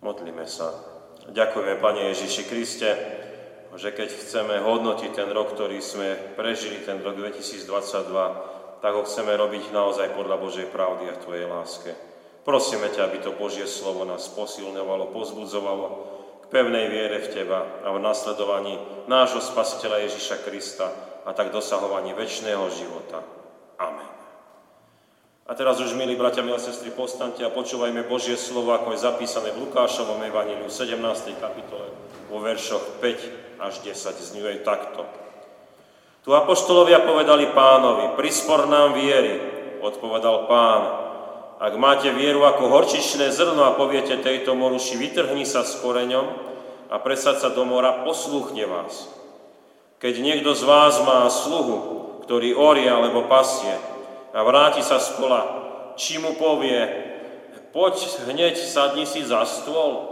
Modlíme sa. Ďakujeme, Pane Ježiši Kriste, že keď chceme hodnotiť ten rok, ktorý sme prežili, ten rok 2022, tak ho chceme robiť naozaj podľa Božej pravdy a Tvojej láske. Prosíme ťa, aby to Božie slovo nás posilňovalo, pozbudzovalo k pevnej viere v Teba a v nasledovaní nášho Spasiteľa Ježiša Krista a tak dosahovaní väčšného života. Amen. A teraz už, milí bratia, milé sestry, postante a počúvajme Božie slovo, ako je zapísané v Lukášovom evaníliu 17. kapitole vo veršoch 5 až 10. Zňuje takto. Tu apoštolovia povedali pánovi, prispor nám viery, odpovedal pán. Ak máte vieru ako horčičné zrno a poviete tejto moruši, vytrhni sa s koreňom a presať sa do mora, poslúchne vás. Keď niekto z vás má sluhu, ktorý orie alebo pasie, a vráti sa z kola, či mu povie, poď hneď sadni si za stôl,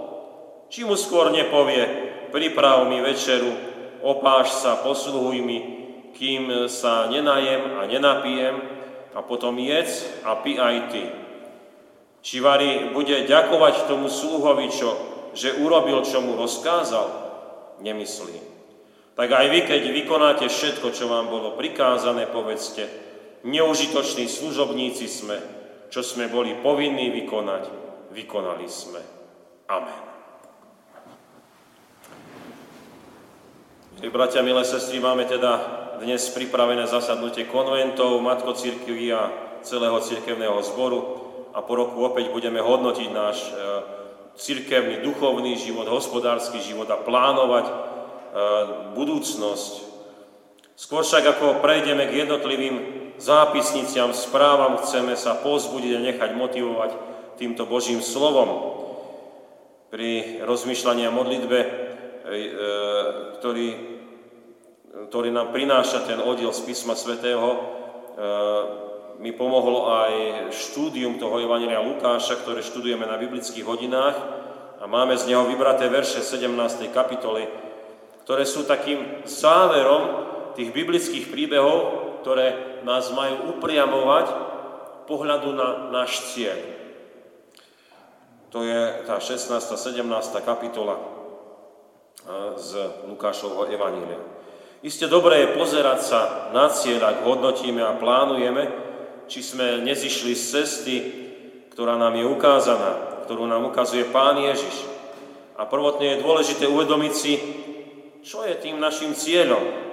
či mu skôr nepovie, priprav mi večeru, opáš sa, posluhuj mi, kým sa nenajem a nenapijem a potom jedz a pi aj ty. Či Vary bude ďakovať tomu sluhovi, čo, že urobil, čo mu rozkázal? Nemyslím. Tak aj vy, keď vykonáte všetko, čo vám bolo prikázané, povedzte, neužitoční služobníci sme, čo sme boli povinní vykonať, vykonali sme. Amen. Milí bratia, milé sestry, máme teda dnes pripravené zasadnutie konventov, Matko Církvy a celého cirkevného zboru a po roku opäť budeme hodnotiť náš e, cirkevný, duchovný život, hospodársky život a plánovať e, budúcnosť. Skôr však ako prejdeme k jednotlivým zápisniciam, správam chceme sa pozbudiť a nechať motivovať týmto Božím slovom. Pri rozmýšľaní a modlitbe, e, ktorý, ktorý nám prináša ten oddiel z písma svätého, e, mi pomohlo aj štúdium toho Evangelia Lukáša, ktoré študujeme na biblických hodinách a máme z neho vybraté verše 17. kapitoly, ktoré sú takým záverom tých biblických príbehov, ktoré nás majú upriamovať pohľadu na náš cieľ. To je tá 16. 17. kapitola z Lukášovho Evanília. Isté dobré je pozerať sa na cieľ, ak hodnotíme a plánujeme, či sme nezišli z cesty, ktorá nám je ukázaná, ktorú nám ukazuje Pán Ježiš. A prvotne je dôležité uvedomiť si, čo je tým našim cieľom,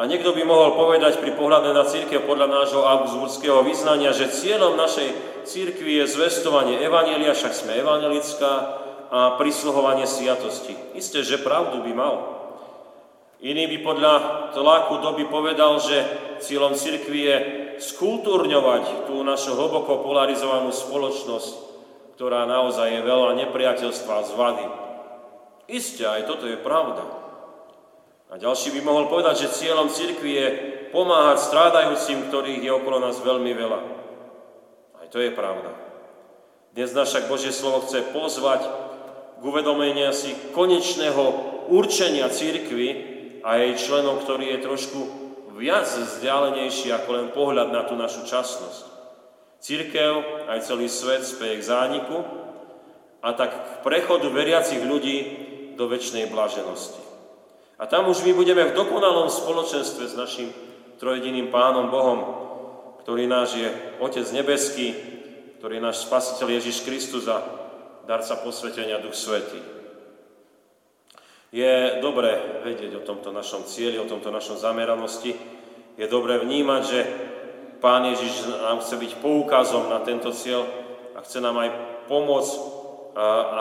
a niekto by mohol povedať pri pohľade na církev podľa nášho augsburského vyznania, že cieľom našej církvy je zvestovanie Evanielia, však sme evanielická, a prisluhovanie sviatosti. Isté, že pravdu by mal. Iný by podľa tlaku doby povedal, že cieľom církvy je skultúrňovať tú našu hlboko polarizovanú spoločnosť, ktorá naozaj je veľa nepriateľstva a zvady. Isté, aj toto je pravda. A ďalší by mohol povedať, že cieľom cirkvi je pomáhať strádajúcim, ktorých je okolo nás veľmi veľa. Aj to je pravda. Dnes nás však Božie slovo chce pozvať k uvedomenia si konečného určenia církvy a jej členom, ktorý je trošku viac vzdialenejší ako len pohľad na tú našu časnosť. Církev, aj celý svet speje k zániku a tak k prechodu veriacich ľudí do väčšnej blaženosti. A tam už my budeme v dokonalom spoločenstve s našim trojediným Pánom Bohom, ktorý náš je Otec nebeský, ktorý je náš Spasiteľ Ježiš Kristus a darca posvetenia Duch Svetý. Je dobré vedieť o tomto našom cieli, o tomto našom zameranosti. Je dobré vnímať, že Pán Ježiš nám chce byť poukazom na tento cieľ a chce nám aj pomôcť,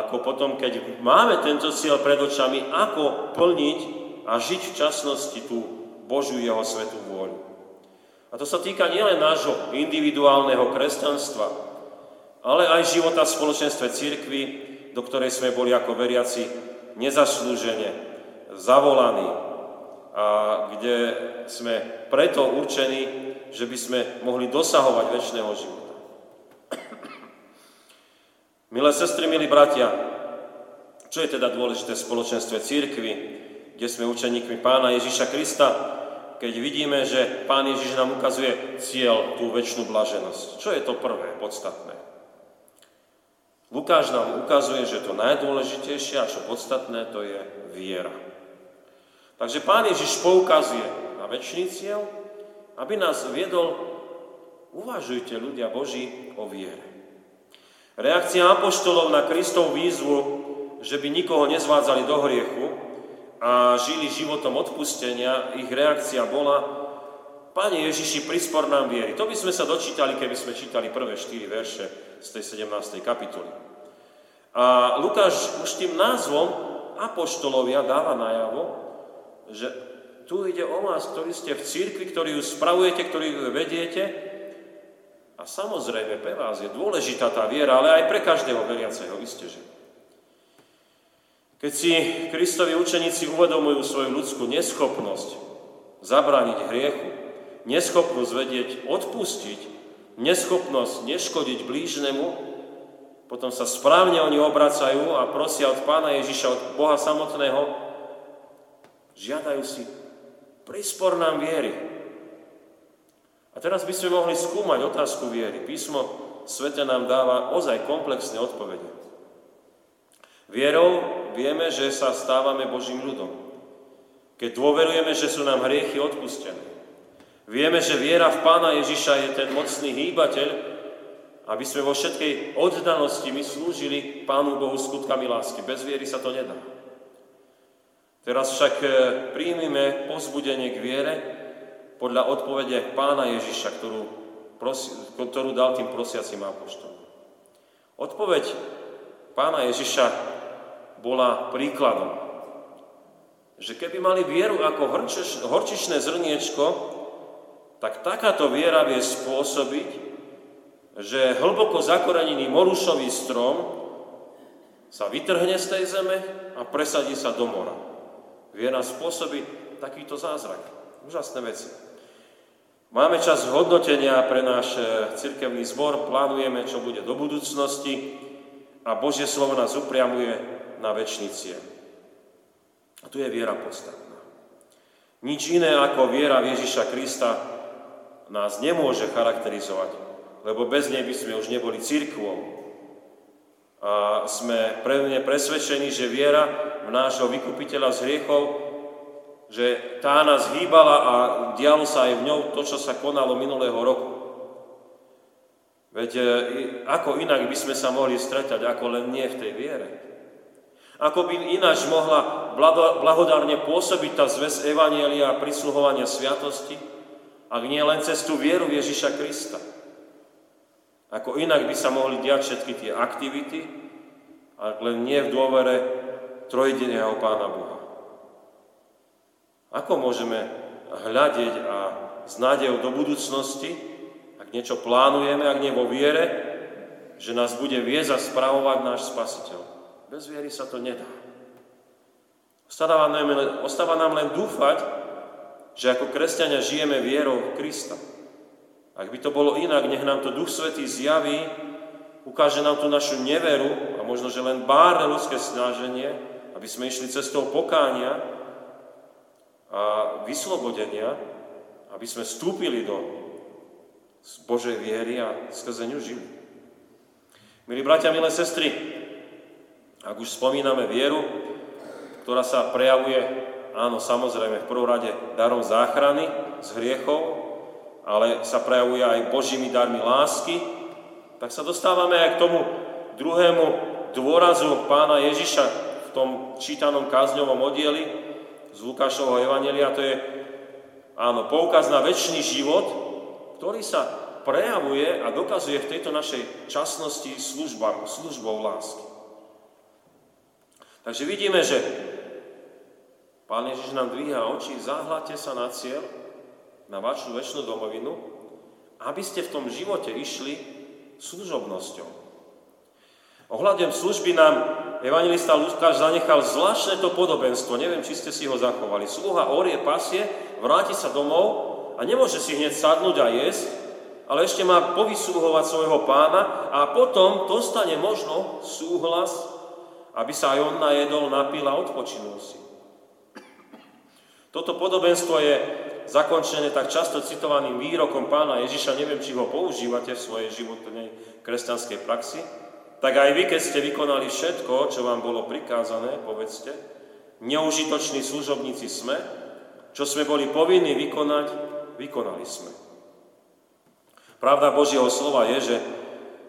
ako potom, keď máme tento cieľ pred očami, ako plniť a žiť v časnosti tú Božiu jeho svetú vôľu. A to sa týka nielen nášho individuálneho kresťanstva, ale aj života v spoločenstve církvy, do ktorej sme boli ako veriaci nezaslúžene zavolaní a kde sme preto určení, že by sme mohli dosahovať väčšného života. Milé sestry, milí bratia, čo je teda dôležité v spoločenstve církvy? Kde sme učeníkmi pána Ježiša Krista, keď vidíme, že pán Ježiš nám ukazuje cieľ, tú väčšinu blaženosť. Čo je to prvé, podstatné? Lukáš nám ukazuje, že to najdôležitejšie a čo podstatné, to je viera. Takže Pán Ježiš poukazuje na väčší cieľ, aby nás viedol, uvažujte ľudia Boží o viere. Reakcia apoštolov na Kristov výzvu, že by nikoho nezvádzali do hriechu a žili životom odpustenia, ich reakcia bola, Pane Ježiši, prispor nám viery. To by sme sa dočítali, keby sme čítali prvé štyri verše z tej 17. kapitoly. A Lukáš už tým názvom Apoštolovia dáva najavo, že tu ide o vás, ktorí ste v církvi, ktorí ju spravujete, ktorí ju vediete. A samozrejme, pre vás je dôležitá tá viera, ale aj pre každého veriaceho, isté, že. Keď si Kristovi učeníci uvedomujú svoju ľudskú neschopnosť zabrániť hriechu, neschopnosť vedieť odpustiť, neschopnosť neškodiť blížnemu, potom sa správne oni obracajú a prosia od Pána Ježiša, od Boha samotného, žiadajú si, prispor nám viery. A teraz by sme mohli skúmať otázku viery. Písmo Svete nám dáva ozaj komplexné odpovede. Vierou vieme, že sa stávame Božím ľudom. Keď dôverujeme, že sú nám hriechy odpustené. Vieme, že viera v Pána Ježiša je ten mocný hýbateľ, aby sme vo všetkej oddanosti my slúžili Pánu Bohu skutkami lásky. Bez viery sa to nedá. Teraz však e, príjmime pozbudenie k viere podľa odpovede Pána Ježiša, ktorú, prosi, ktorú dal tým prosiacim apoštolom. Odpoveď Pána Ježiša bola príkladom, že keby mali vieru ako horčišné zrniečko, tak takáto viera vie spôsobiť, že hlboko zakorenený morušový strom sa vytrhne z tej zeme a presadí sa do mora. Viera spôsobí takýto zázrak. Úžasné veci. Máme čas hodnotenia pre náš e, cirkevný zbor, plánujeme, čo bude do budúcnosti a Božie slovo nás upriamuje na väčší. A tu je viera podstatná. Nič iné ako viera v Ježiša Krista nás nemôže charakterizovať, lebo bez nej by sme už neboli církvou. A sme pevne presvedčení, že viera v nášho vykupiteľa z hriechov, že tá nás hýbala a dialo sa aj v ňou to, čo sa konalo minulého roku. Veď e, ako inak by sme sa mohli stretať, ako len nie v tej viere. Ako by ináč mohla blahodárne pôsobiť tá zväz Evanielia a prisluhovania sviatosti, ak nie len cez tú vieru Ježiša Krista. Ako inak by sa mohli diať všetky tie aktivity, ak len nie v dôvere trojdeného Pána Boha. Ako môžeme hľadiť a s nádejou do budúcnosti, ak niečo plánujeme, ak nie vo viere, že nás bude viesť a spravovať náš Spasiteľ. Bez viery sa to nedá. Ostáva nám, len dúfať, že ako kresťania žijeme vierou Krista. Ak by to bolo inak, nech nám to Duch Svetý zjaví, ukáže nám tú našu neveru a možno, že len bárne ľudské snaženie, aby sme išli cestou pokánia a vyslobodenia, aby sme vstúpili do Božej viery a skrze ňu žili. Milí bratia, milé sestry, ak už spomíname vieru, ktorá sa prejavuje áno, samozrejme, v prvom rade darom záchrany z hriechov, ale sa prejavuje aj Božími darmi lásky, tak sa dostávame aj k tomu druhému dôrazu pána Ježiša v tom čítanom kázňovom oddieli z Lukášovho Evangelia, to je áno, poukaz na väčší život, ktorý sa prejavuje a dokazuje v tejto našej časnosti služba, službou lásky. Takže vidíme, že Pán Ježiš nám dvíha oči, zahľate sa na cieľ, na vašu väčšinu domovinu, aby ste v tom živote išli služobnosťou. Ohľadom služby nám evangelista Lukáš zanechal zvláštne to podobenstvo, neviem, či ste si ho zachovali. Sluha orie pasie, vráti sa domov a nemôže si hneď sadnúť a jesť, ale ešte má povysúhovať svojho pána a potom dostane možno súhlas, aby sa aj on najedol, napil a odpočinul si. Toto podobenstvo je zakončené tak často citovaným výrokom pána Ježiša, neviem, či ho používate v svojej životnej kresťanskej praxi, tak aj vy, keď ste vykonali všetko, čo vám bolo prikázané, povedzte, neužitoční služobníci sme, čo sme boli povinní vykonať, vykonali sme. Pravda Božieho slova je, že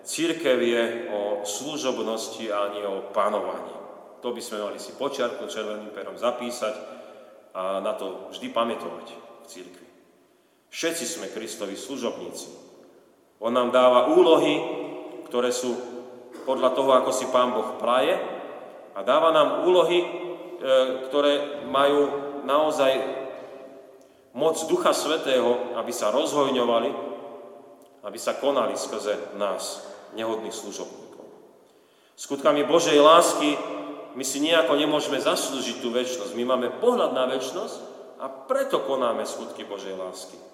církev je o služobnosti a nie o panovaní. To by sme mali si počiarku červeným perom zapísať a na to vždy pamätovať v církvi. Všetci sme Kristovi služobníci. On nám dáva úlohy, ktoré sú podľa toho, ako si Pán Boh praje a dáva nám úlohy, e, ktoré majú naozaj moc Ducha Svetého, aby sa rozhojňovali, aby sa konali skrze nás, nehodných služobníkov. Skutkami Božej lásky my si nejako nemôžeme zaslúžiť tú väčšnosť. My máme pohľad na väčšnosť a preto konáme skutky Božej lásky. E,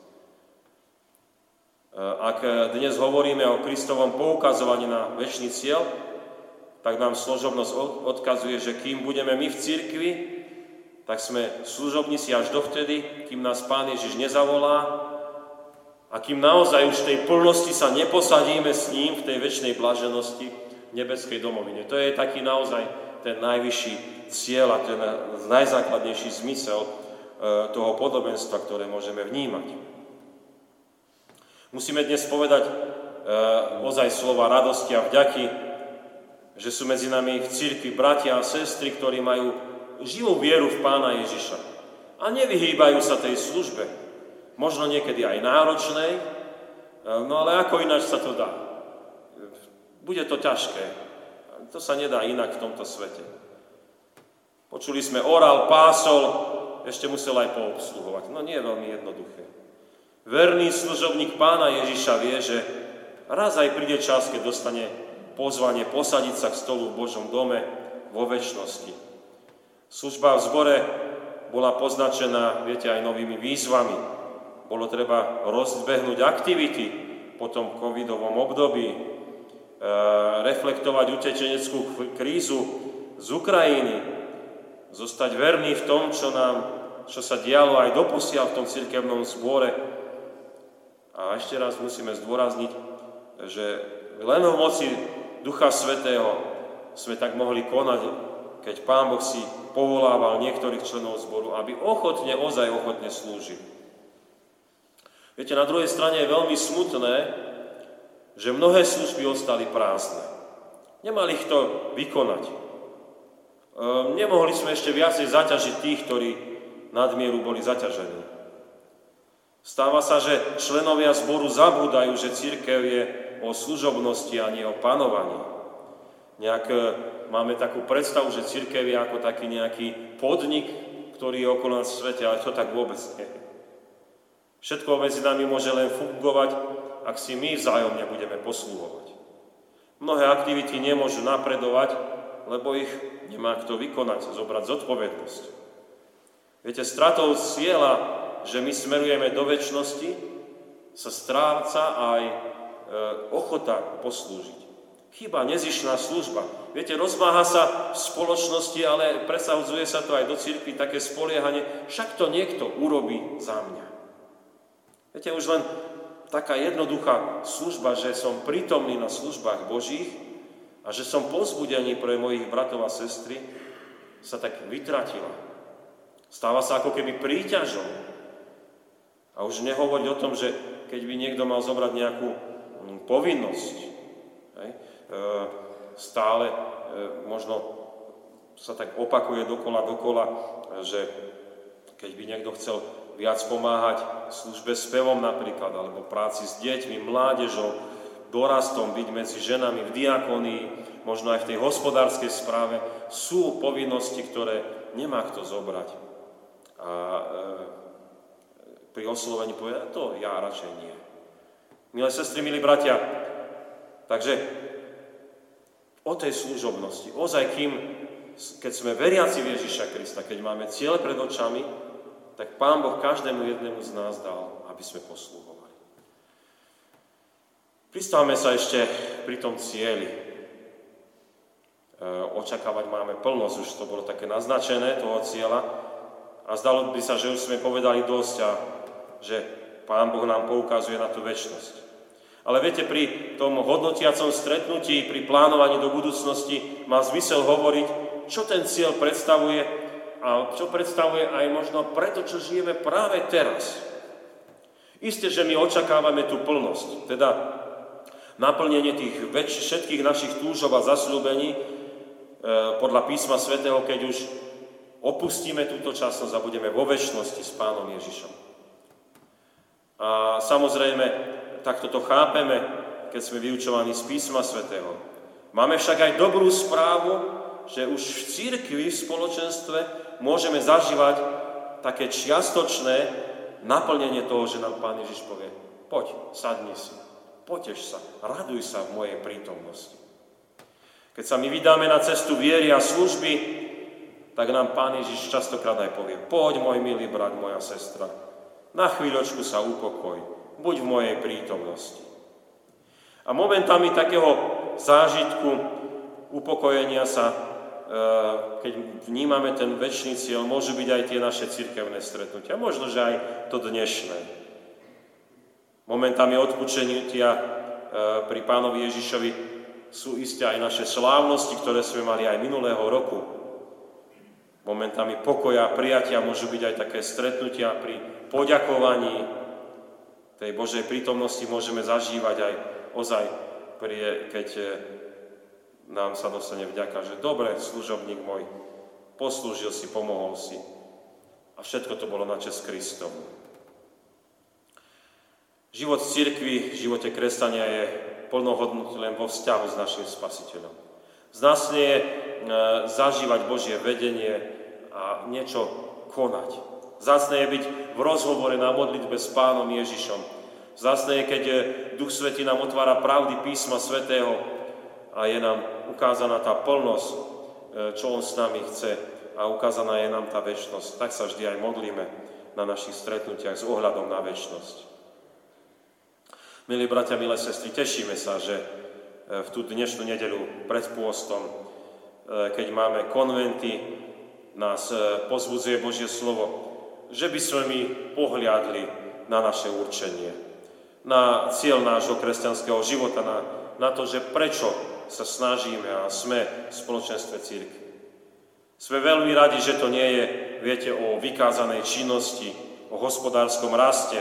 ak dnes hovoríme o Kristovom poukazovaní na väčší cieľ, tak nám služobnosť odkazuje, že kým budeme my v cirkvi, tak sme služobníci až dovtedy, kým nás Pán Ježiš nezavolá a kým naozaj už v tej plnosti sa neposadíme s ním v tej väčšnej blaženosti nebeskej domovine. To je taký naozaj ten najvyšší cieľ a ten najzákladnejší zmysel e, toho podobenstva, ktoré môžeme vnímať. Musíme dnes povedať e, ozaj slova radosti a vďaky, že sú medzi nami v církvi bratia a sestry, ktorí majú živú vieru v Pána Ježiša a nevyhýbajú sa tej službe. Možno niekedy aj náročnej, e, no ale ako ináč sa to dá? Bude to ťažké. To sa nedá inak v tomto svete. Počuli sme oral, pásol, ešte musel aj poobsluhovať. No nie je veľmi jednoduché. Verný služobník pána Ježiša vie, že raz aj príde čas, keď dostane pozvanie posadiť sa k stolu v Božom dome vo väčšnosti. Služba v zbore bola poznačená, viete, aj novými výzvami. Bolo treba rozbehnúť aktivity po tom covidovom období, reflektovať utečeneckú krízu z Ukrajiny, zostať verný v tom, čo nám, čo sa dialo aj doposiaľ v tom cirkevnom zbore, a ešte raz musíme zdôrazniť, že len v moci Ducha Svetého sme tak mohli konať, keď Pán Boh si povolával niektorých členov zboru, aby ochotne, ozaj ochotne slúžili. Viete, na druhej strane je veľmi smutné, že mnohé služby ostali prázdne. Nemali kto vykonať. Ehm, nemohli sme ešte viacej zaťažiť tých, ktorí nadmieru boli zaťažení. Stáva sa, že členovia zboru zabúdajú, že církev je o služobnosti a nie o panovaní. Nejak e, máme takú predstavu, že církev je ako taký nejaký podnik, ktorý je okolo nás v svete, ale to tak vôbec nie. Všetko medzi nami môže len fungovať, ak si my vzájomne budeme poslúhovať. Mnohé aktivity nemôžu napredovať, lebo ich nemá kto vykonať, zobrať zodpovednosť. Viete, stratou cieľa že my smerujeme do väčšnosti, sa stráca aj e, ochota poslúžiť. Chyba nezišná služba. Viete, rozmáha sa v spoločnosti, ale presahuje sa to aj do cirkvi také spoliehanie, však to niekto urobí za mňa. Viete, už len taká jednoduchá služba, že som prítomný na službách Božích a že som pozbudený pre mojich bratov a sestry, sa tak vytratila. Stáva sa ako keby príťažom. A už nehovoriť o tom, že keď by niekto mal zobrať nejakú mm, povinnosť, e, stále e, možno sa tak opakuje dokola, dokola, že keď by niekto chcel viac pomáhať službe spevom napríklad, alebo práci s deťmi, mládežou, dorastom, byť medzi ženami v diakonii, možno aj v tej hospodárskej správe, sú povinnosti, ktoré nemá kto zobrať. A e, pri oslovení povedať, to ja radšej nie. Milé sestry, milí bratia, takže o tej služobnosti, ozaj kým, keď sme veriaci v Ježiša Krista, keď máme cieľ pred očami, tak Pán Boh každému jednému z nás dal, aby sme poslúhovali. Pristávame sa ešte pri tom cieli. E, očakávať máme plnosť, už to bolo také naznačené, toho cieľa. A zdalo by sa, že už sme povedali dosť a že Pán Boh nám poukazuje na tú väčšnosť. Ale viete, pri tom hodnotiacom stretnutí, pri plánovaní do budúcnosti má zmysel hovoriť, čo ten cieľ predstavuje a čo predstavuje aj možno preto, čo žijeme práve teraz. Isté, že my očakávame tú plnosť, teda naplnenie tých väč- všetkých našich túžov a zasľúbení e, podľa písma svätého, keď už opustíme túto časnosť a budeme vo väčšnosti s Pánom Ježišom. A samozrejme, takto to chápeme, keď sme vyučovaní z písma svätého. Máme však aj dobrú správu, že už v církvi, v spoločenstve môžeme zažívať také čiastočné naplnenie toho, že nám Pán Ježiš povie, poď, sadni si, potež sa, raduj sa v mojej prítomnosti. Keď sa my vydáme na cestu viery a služby, tak nám Pán Ježiš častokrát aj povie, poď môj milý brat, moja sestra, na chvíľočku sa upokoj, buď v mojej prítomnosti. A momentami takého zážitku, upokojenia sa, keď vnímame ten väčší cieľ, môžu byť aj tie naše cirkevné stretnutia, možno, že aj to dnešné. Momentami odpučenia e, pri pánovi Ježišovi sú isté aj naše slávnosti, ktoré sme mali aj minulého roku. Momentami pokoja a prijatia môžu byť aj také stretnutia pri poďakovaní, tej Božej prítomnosti môžeme zažívať aj ozaj, keď e, nám sa dostane vďaka, že dobre, služobník môj, poslúžil si, pomohol si. A všetko to bolo na čest Kristovu. Život v cirkvi, v živote kresťania je plnohodnotný len vo vzťahu s našim spasiteľom. Znásilne je e, zažívať Božie vedenie a niečo konať. Zásne je byť v rozhovore na modlitbe s Pánom Ježišom. Zásne je, keď Duch Svetý nám otvára pravdy písma Svetého a je nám ukázaná tá plnosť, e, čo On s nami chce a ukázaná je nám tá väčnosť. Tak sa vždy aj modlíme na našich stretnutiach s ohľadom na väčnosť. Milí bratia, milé sestry, tešíme sa, že e, v tú dnešnú nedelu pred pôstom, e, keď máme konventy, nás pozbudzuje Božie slovo, že by sme my pohliadli na naše určenie, na cieľ nášho kresťanského života, na, na to, že prečo sa snažíme a sme v spoločenstve církvy. Sme veľmi radi, že to nie je, viete, o vykázanej činnosti, o hospodárskom raste,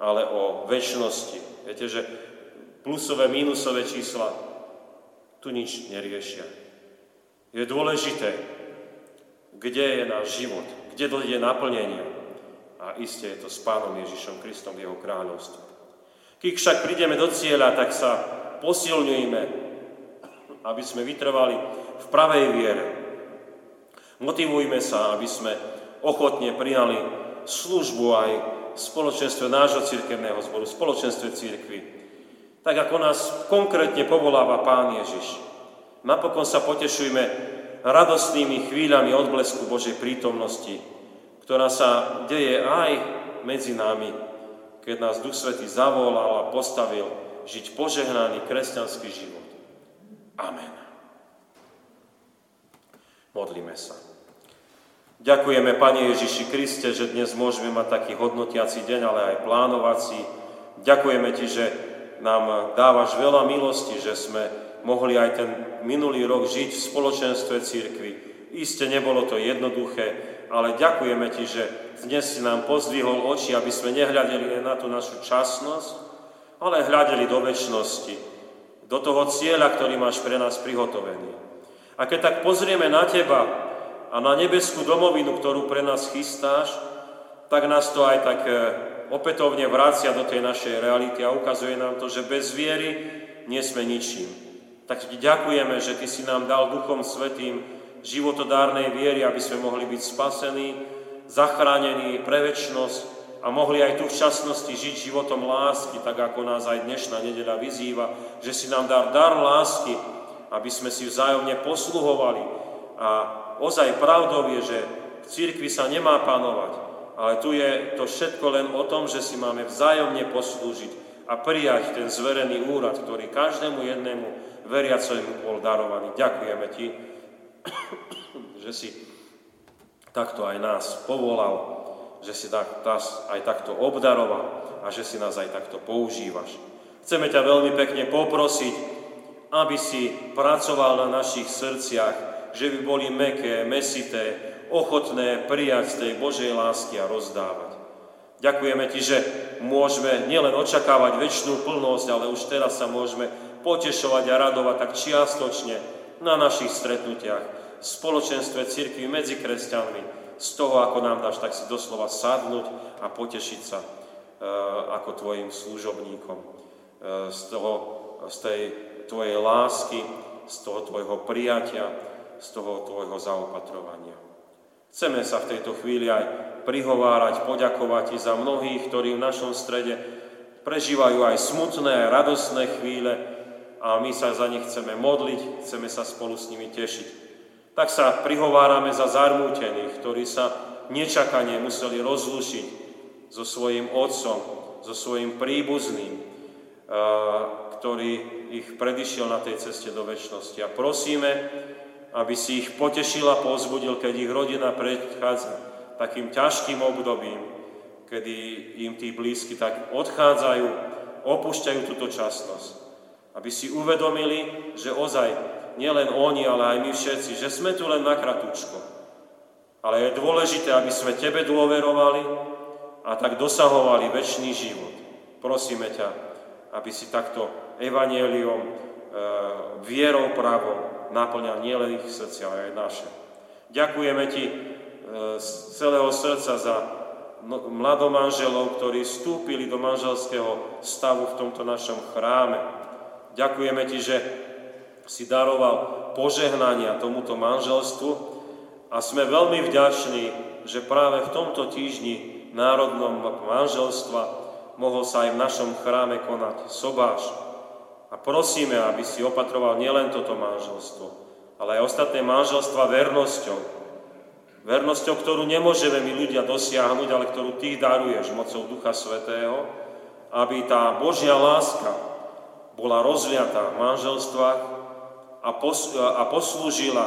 ale o väčšnosti. Viete, že plusové, mínusové čísla tu nič neriešia. Je dôležité, kde je náš život, kde dojde naplnenie. A iste je to s Pánom Ježišom Kristom v Jeho kráľovstve. Keď však prídeme do cieľa, tak sa posilňujeme, aby sme vytrvali v pravej viere. Motivujme sa, aby sme ochotne prijali službu aj v spoločenstve nášho cirkevného zboru, v spoločenstve církvy. Tak ako nás konkrétne povoláva Pán Ježiš. Napokon sa potešujme radostnými chvíľami odblesku Božej prítomnosti, ktorá sa deje aj medzi nami, keď nás Duch Svetý zavolal a postavil žiť požehnaný kresťanský život. Amen. Modlíme sa. Ďakujeme, Pane Ježiši Kriste, že dnes môžeme mať taký hodnotiaci deň, ale aj plánovací. Ďakujeme Ti, že nám dávaš veľa milosti, že sme mohli aj ten minulý rok žiť v spoločenstve církvy. Isté nebolo to jednoduché, ale ďakujeme Ti, že dnes si nám pozdvihol oči, aby sme nehľadeli na tú našu časnosť, ale hľadeli do väčšnosti, do toho cieľa, ktorý máš pre nás prihotovený. A keď tak pozrieme na Teba a na nebeskú domovinu, ktorú pre nás chystáš, tak nás to aj tak eh, opätovne vracia do tej našej reality a ukazuje nám to, že bez viery nie sme ničím. Tak ti ďakujeme, že Ty si nám dal Duchom Svetým životodárnej viery, aby sme mohli byť spasení, zachránení pre väčšnosť a mohli aj tu v časnosti žiť životom lásky, tak ako nás aj dnešná nedeľa vyzýva, že si nám dal dar lásky, aby sme si vzájomne posluhovali. A ozaj pravdou je, že v cirkvi sa nemá panovať, ale tu je to všetko len o tom, že si máme vzájomne poslúžiť a prijať ten zverený úrad, ktorý každému jednému veriacemu bol darovaný. Ďakujeme Ti, že si takto aj nás povolal, že si nás aj takto obdaroval a že si nás aj takto používaš. Chceme ťa veľmi pekne poprosiť, aby si pracoval na našich srdciach, že by boli meké, mesité, ochotné prijať z tej Božej lásky a rozdávať. Ďakujeme Ti, že môžeme nielen očakávať väčšinu plnosť, ale už teraz sa môžeme potešovať a radovať tak čiastočne na našich stretnutiach, v spoločenstve církvy medzi kresťanmi, z toho, ako nám dáš, tak si doslova sadnúť a potešiť sa e, ako Tvojim služobníkom. E, z, toho, z tej Tvojej lásky, z toho Tvojho prijatia, z toho Tvojho zaopatrovania. Chceme sa v tejto chvíli aj prihovárať, poďakovať Ti za mnohých, ktorí v našom strede prežívajú aj smutné, radosné chvíle a my sa za nich chceme modliť, chceme sa spolu s nimi tešiť tak sa prihovárame za zarmútených, ktorí sa nečakane museli rozlušiť so svojím otcom, so svojím príbuzným, ktorý ich predišiel na tej ceste do väčšnosti. A prosíme, aby si ich potešil a pozbudil, keď ich rodina predchádza takým ťažkým obdobím, kedy im tí blízky tak odchádzajú, opúšťajú túto časnosť. Aby si uvedomili, že ozaj nielen oni, ale aj my všetci, že sme tu len na kratučko. Ale je dôležité, aby sme Tebe dôverovali a tak dosahovali väčší život. Prosíme ťa, aby si takto evanieliom, e, vierou právom naplňal nielen ich srdcia, ale aj naše. Ďakujeme Ti e, z celého srdca za mladomanželov, ktorí vstúpili do manželského stavu v tomto našom chráme. Ďakujeme Ti, že si daroval požehnania tomuto manželstvu a sme veľmi vďační, že práve v tomto týždni národnom manželstva mohol sa aj v našom chráme konať sobáš. A prosíme, aby si opatroval nielen toto manželstvo, ale aj ostatné manželstva vernosťou. Vernosťou, ktorú nemôžeme my ľudia dosiahnuť, ale ktorú Ty daruješ mocou Ducha Svetého, aby tá Božia láska bola rozliatá v manželstvách a, pos, a poslúžila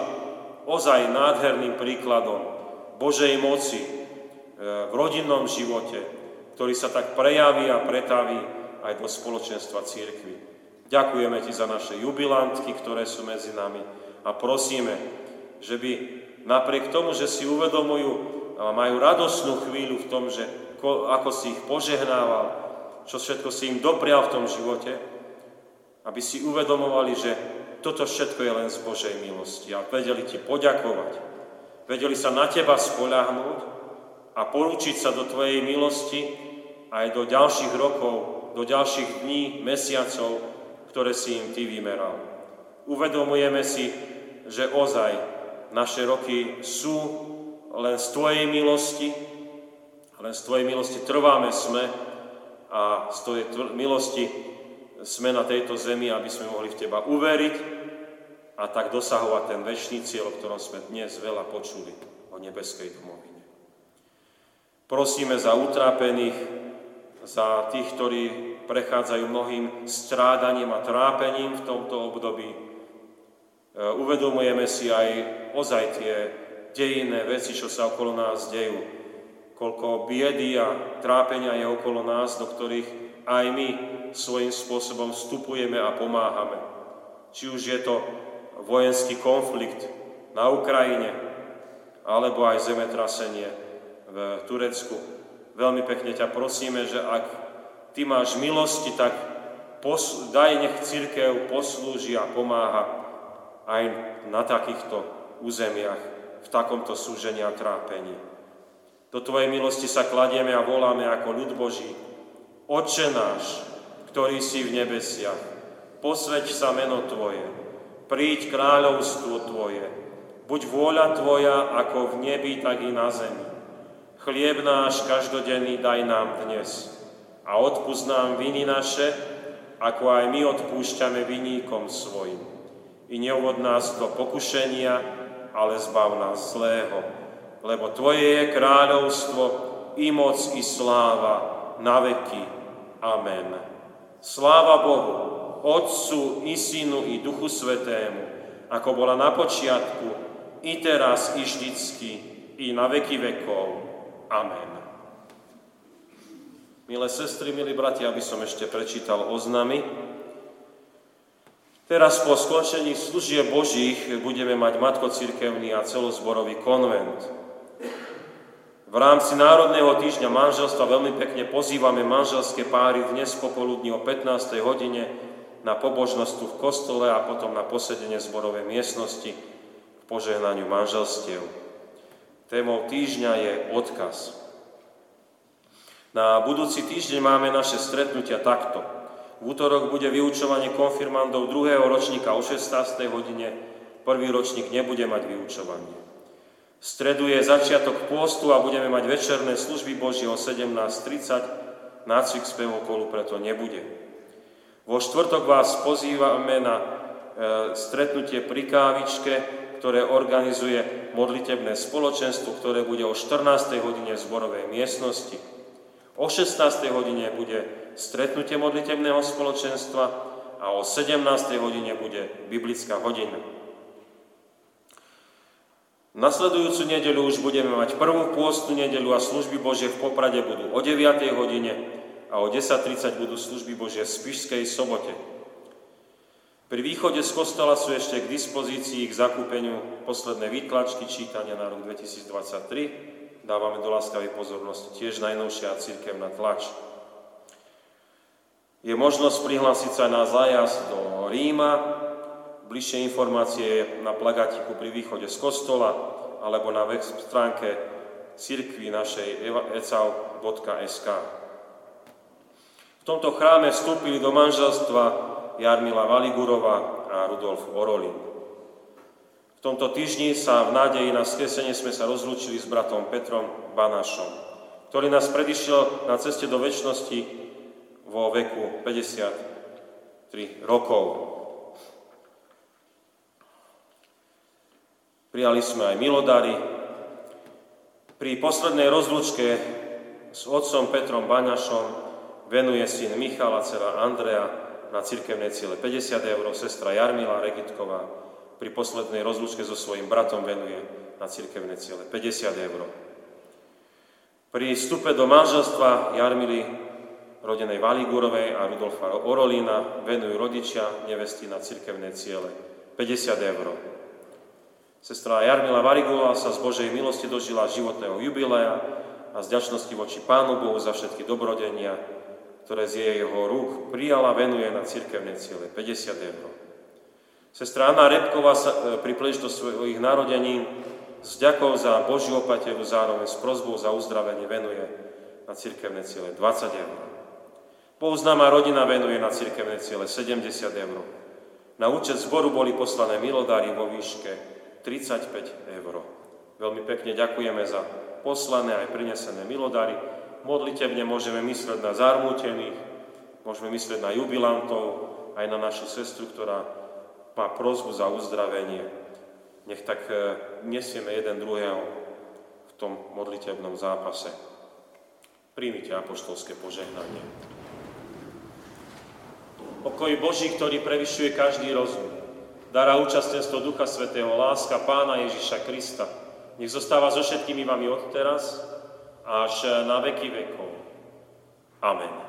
ozaj nádherným príkladom Božej moci e, v rodinnom živote, ktorý sa tak prejaví a pretaví aj do spoločenstva církvy. Ďakujeme Ti za naše jubilantky, ktoré sú medzi nami a prosíme, že by napriek tomu, že si uvedomujú a majú radosnú chvíľu v tom, že ako si ich požehnával, čo všetko si im doprial v tom živote, aby si uvedomovali, že toto všetko je len z Božej milosti a vedeli ti poďakovať. Vedeli sa na teba spoľahnúť a porúčiť sa do tvojej milosti aj do ďalších rokov, do ďalších dní, mesiacov, ktoré si im ty vymeral. Uvedomujeme si, že ozaj naše roky sú len z tvojej milosti, len z tvojej milosti trváme sme a z tvojej milosti sme na tejto zemi, aby sme mohli v Teba uveriť a tak dosahovať ten väčší cieľ, o ktorom sme dnes veľa počuli, o nebeskej domovine. Prosíme za utrápených, za tých, ktorí prechádzajú mnohým strádaním a trápením v tomto období. E, uvedomujeme si aj ozaj tie dejinné veci, čo sa okolo nás dejú. Koľko biedy a trápenia je okolo nás, do ktorých aj my svojím spôsobom vstupujeme a pomáhame. Či už je to vojenský konflikt na Ukrajine, alebo aj zemetrasenie v Turecku. Veľmi pekne ťa prosíme, že ak ty máš milosti, tak pos- daj nech církev poslúži a pomáha aj na takýchto územiach, v takomto súžení a trápení. Do Tvojej milosti sa kladieme a voláme ako ľud Boží, Oče náš, ktorý si v nebesiach, posveď sa meno Tvoje, príď kráľovstvo Tvoje, buď vôľa Tvoja ako v nebi, tak i na zemi. Chlieb náš každodenný daj nám dnes a odpúsť nám viny naše, ako aj my odpúšťame viníkom svojim. I neuvod nás do pokušenia, ale zbav nás zlého, lebo Tvoje je kráľovstvo, i moc, i sláva na veky. Amen. Sláva Bohu, Otcu i Synu i Duchu Svetému, ako bola na počiatku, i teraz, i vždycky, i na veky vekov. Amen. Milé sestry, milí bratia, aby som ešte prečítal oznamy. Teraz po skončení služieb Božích budeme mať Matkocirkevný a celozborový konvent. V rámci Národného týždňa manželstva veľmi pekne pozývame manželské páry dnes popoludní o 15. hodine na pobožnosť v kostole a potom na posedenie zborovej miestnosti k požehnaniu manželstiev. Témou týždňa je odkaz. Na budúci týždeň máme naše stretnutia takto – v útorok bude vyučovanie konfirmandov druhého ročníka o 16. hodine. Prvý ročník nebude mať vyučovanie. V stredu je začiatok pôstu a budeme mať večerné služby Božie o 17.30. Nácvik spevov kolu preto nebude. Vo štvrtok vás pozývame na e, stretnutie pri kávičke, ktoré organizuje modlitebné spoločenstvo, ktoré bude o 14. hodine v zborovej miestnosti. O 16. hodine bude stretnutie modlitebného spoločenstva a o 17. hodine bude biblická hodina. Nasledujúcu nedeľu už budeme mať prvú pôstnu nedeľu a služby Božie v Poprade budú o 9. hodine a o 10.30 budú služby Božie v Spišskej sobote. Pri východe z kostola sú ešte k dispozícii k zakúpeniu posledné výtlačky čítania na rok 2023 dávame do láskavej pozornosti tiež najnovšia církevná tlač. Je možnosť prihlásiť sa na zájazd do Ríma, bližšie informácie na plagátiku pri východe z kostola alebo na web stránke cirkvi našej ecau.sk. V tomto chráme vstúpili do manželstva Jarmila Valigurova a Rudolf Orolin. V tomto týždni sa v nádeji na skresenie sme sa rozlúčili s bratom Petrom Banášom, ktorý nás predišiel na ceste do väčšnosti vo veku 53 rokov. Prijali sme aj milodary. Pri poslednej rozlúčke s otcom Petrom Baňašom venuje syn Michala, dcera Andrea na cirkevné ciele 50 eur, sestra Jarmila Regitková pri poslednej rozlúčke so svojím bratom venuje na cirkevné ciele 50 eur. Pri vstupe do manželstva Jarmily rodenej Valigurovej a Rudolfa Orolína venujú rodičia nevesty na cirkevné ciele 50 eur. Sestra Jarmila Varigulová sa z Božej milosti dožila životného jubilea a z voči Pánu Bohu za všetky dobrodenia, ktoré z jeho rúk prijala, venuje na cirkevné ciele 50 eur. Sestra Anna Repková sa e, pri príležitosti svojich narodení s ďakou za Božiu opateru zároveň s prozbou za uzdravenie venuje na cirkevné ciele 20 eur. Pouznáma rodina venuje na cirkevné ciele 70 eur. Na účet zboru boli poslané milodary vo výške 35 eur. Veľmi pekne ďakujeme za poslané aj prinesené milodary. Modlitebne môžeme mysleť na zarmútených, môžeme myslieť na jubilantov, aj na našu sestru, ktorá má prozbu za uzdravenie. Nech tak e, nesieme jeden druhého v tom modlitebnom zápase. Príjmite apoštolské požehnanie. Pokoj Boží, ktorý prevyšuje každý rozum, dará účastenstvo Ducha Svetého, láska Pána Ježiša Krista, nech zostáva so všetkými vami od teraz až na veky vekov. Amen.